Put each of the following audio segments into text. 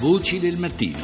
Voci del mattino.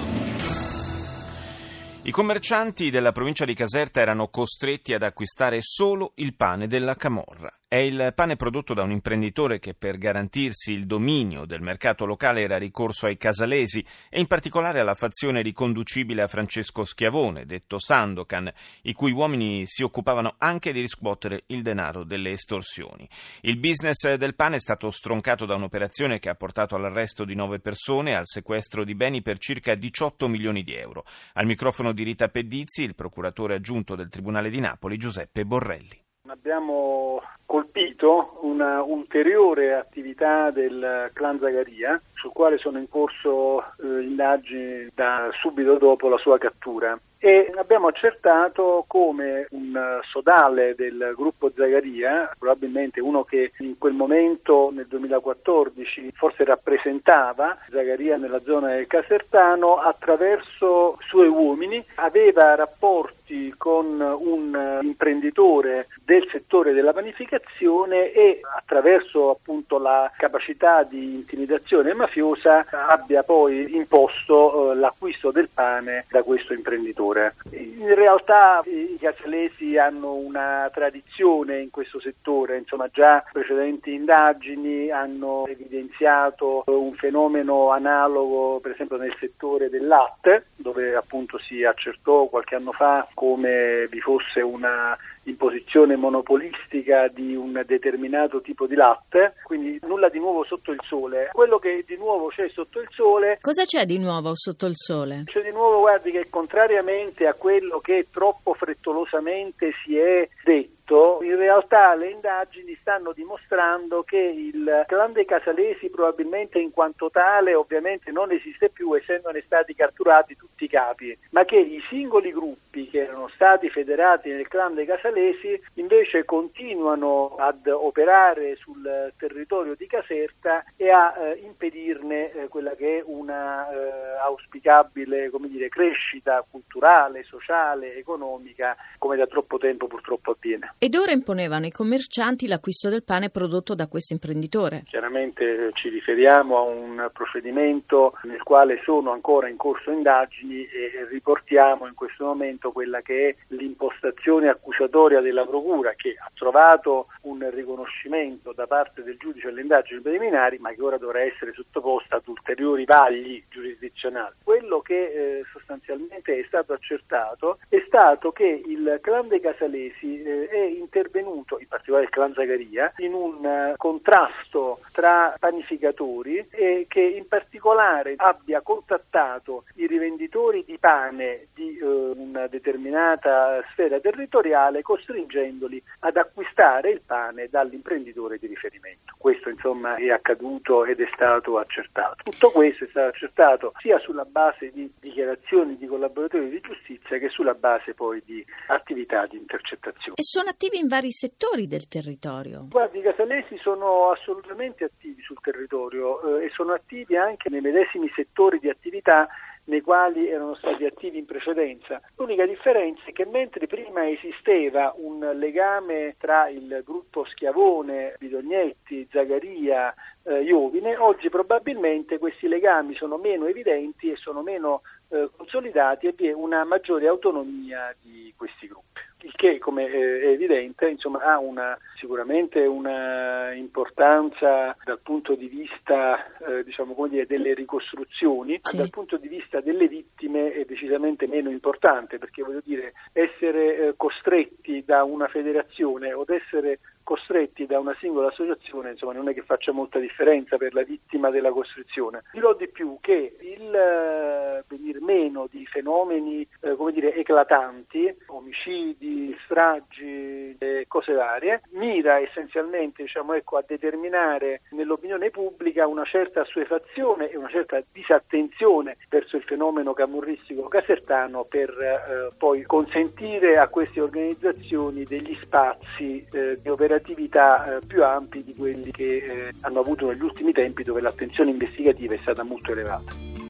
I commercianti della provincia di Caserta erano costretti ad acquistare solo il pane della Camorra. È il pane prodotto da un imprenditore che per garantirsi il dominio del mercato locale era ricorso ai casalesi e in particolare alla fazione riconducibile a Francesco Schiavone, detto Sandokan, i cui uomini si occupavano anche di riscuotere il denaro delle estorsioni. Il business del pane è stato stroncato da un'operazione che ha portato all'arresto di nove persone e al sequestro di beni per circa 18 milioni di euro. Al microfono di Rita Pedizzi, il procuratore aggiunto del Tribunale di Napoli, Giuseppe Borrelli. Abbiamo colpito una ulteriore attività del clan Zagaria, sul quale sono in corso eh, indagini da subito dopo la sua cattura e abbiamo accertato come un sodale del gruppo Zagaria, probabilmente uno che in quel momento nel 2014 forse rappresentava Zagaria nella zona del Casertano, attraverso suoi uomini aveva rapporti con un imprenditore del settore della panificazione e attraverso appunto la capacità di intimidazione mafiosa abbia poi imposto eh, l'acquisto del pane da questo imprenditore settore. In realtà i casalesi hanno una tradizione in questo settore, insomma già precedenti indagini hanno evidenziato un fenomeno analogo per esempio nel settore del latte, dove appunto si accertò qualche anno fa come vi fosse una imposizione monopolistica di un determinato tipo di latte, quindi nulla di nuovo sotto il sole. Quello che di nuovo c'è sotto il sole. Cosa c'è di nuovo sotto il sole? C'è di nuovo, guardi, che contrariamente a quello che troppo frettolosamente si è detto, in realtà le indagini stanno dimostrando che il clan dei Casalesi probabilmente in quanto tale ovviamente non esiste più essendone stati catturati tutti i capi, ma che i singoli gruppi che erano stati federati nel clan dei Casalesi invece continuano ad operare sul territorio di Caserta e a eh, impedirne eh, quella che è una eh, auspicabile dire, crescita culturale, sociale, economica come da troppo tempo purtroppo avviene. Ed ora imponevano ai commercianti l'acquisto del pane prodotto da questo imprenditore. Chiaramente ci riferiamo a un procedimento nel quale sono ancora in corso indagini e riportiamo in questo momento quella che è l'impostazione accusatoria della Procura che ha trovato un riconoscimento da parte del giudice alle indagini preliminari ma che ora dovrà essere sottoposta ad ulteriori vagli giurisdizionali. Quello che eh, sostanzialmente è stato accertato è stato che il clan dei Casalesi eh, è intervenuto, in particolare il clan Zagaria, in un uh, contrasto tra panificatori e che in particolare abbia contattato i rivenditori di pane di uh, una determinata sfera territoriale costringendoli ad acquistare il pane dall'imprenditore di riferimento. Questo insomma è accaduto ed è stato accertato. Tutto questo è stato accertato sia sulla base di dichiarazioni di collaboratori di giustizia che sulla base poi di attività di intercettazione. E sono attivi in vari settori del territorio. Guardi, i casalesi sono assolutamente attivi sul territorio eh, e sono attivi anche nei medesimi settori di attività nei quali erano stati attivi in precedenza. L'unica differenza è che mentre prima esisteva un legame tra il gruppo Schiavone, Bidognetti, Zagaria, eh, Iovine, oggi probabilmente questi legami sono meno evidenti e sono meno eh, consolidati e vi è una maggiore autonomia di questi gruppi il che come è evidente insomma, ha una, sicuramente una importanza dal punto di vista eh, diciamo, dire, delle ricostruzioni, sì. dal punto di vista delle vittime è decisamente meno importante perché voglio dire essere eh, costretti da una federazione o essere costretti da una singola associazione, insomma, non è che faccia molta differenza per la vittima della costrizione. Dirò di più che il eh, venir meno di fenomeni, eh, come dire, eclatanti, omicidi, stragi e cose varie, mira essenzialmente, diciamo, ecco, a determinare nell'opinione pubblica una certa assuefazione e una certa disattenzione verso il fenomeno camurristico casertano per eh, poi consentire a queste organizzazioni degli spazi eh, di operazione attività eh, più ampi di quelli che eh, hanno avuto negli ultimi tempi dove l'attenzione investigativa è stata molto elevata.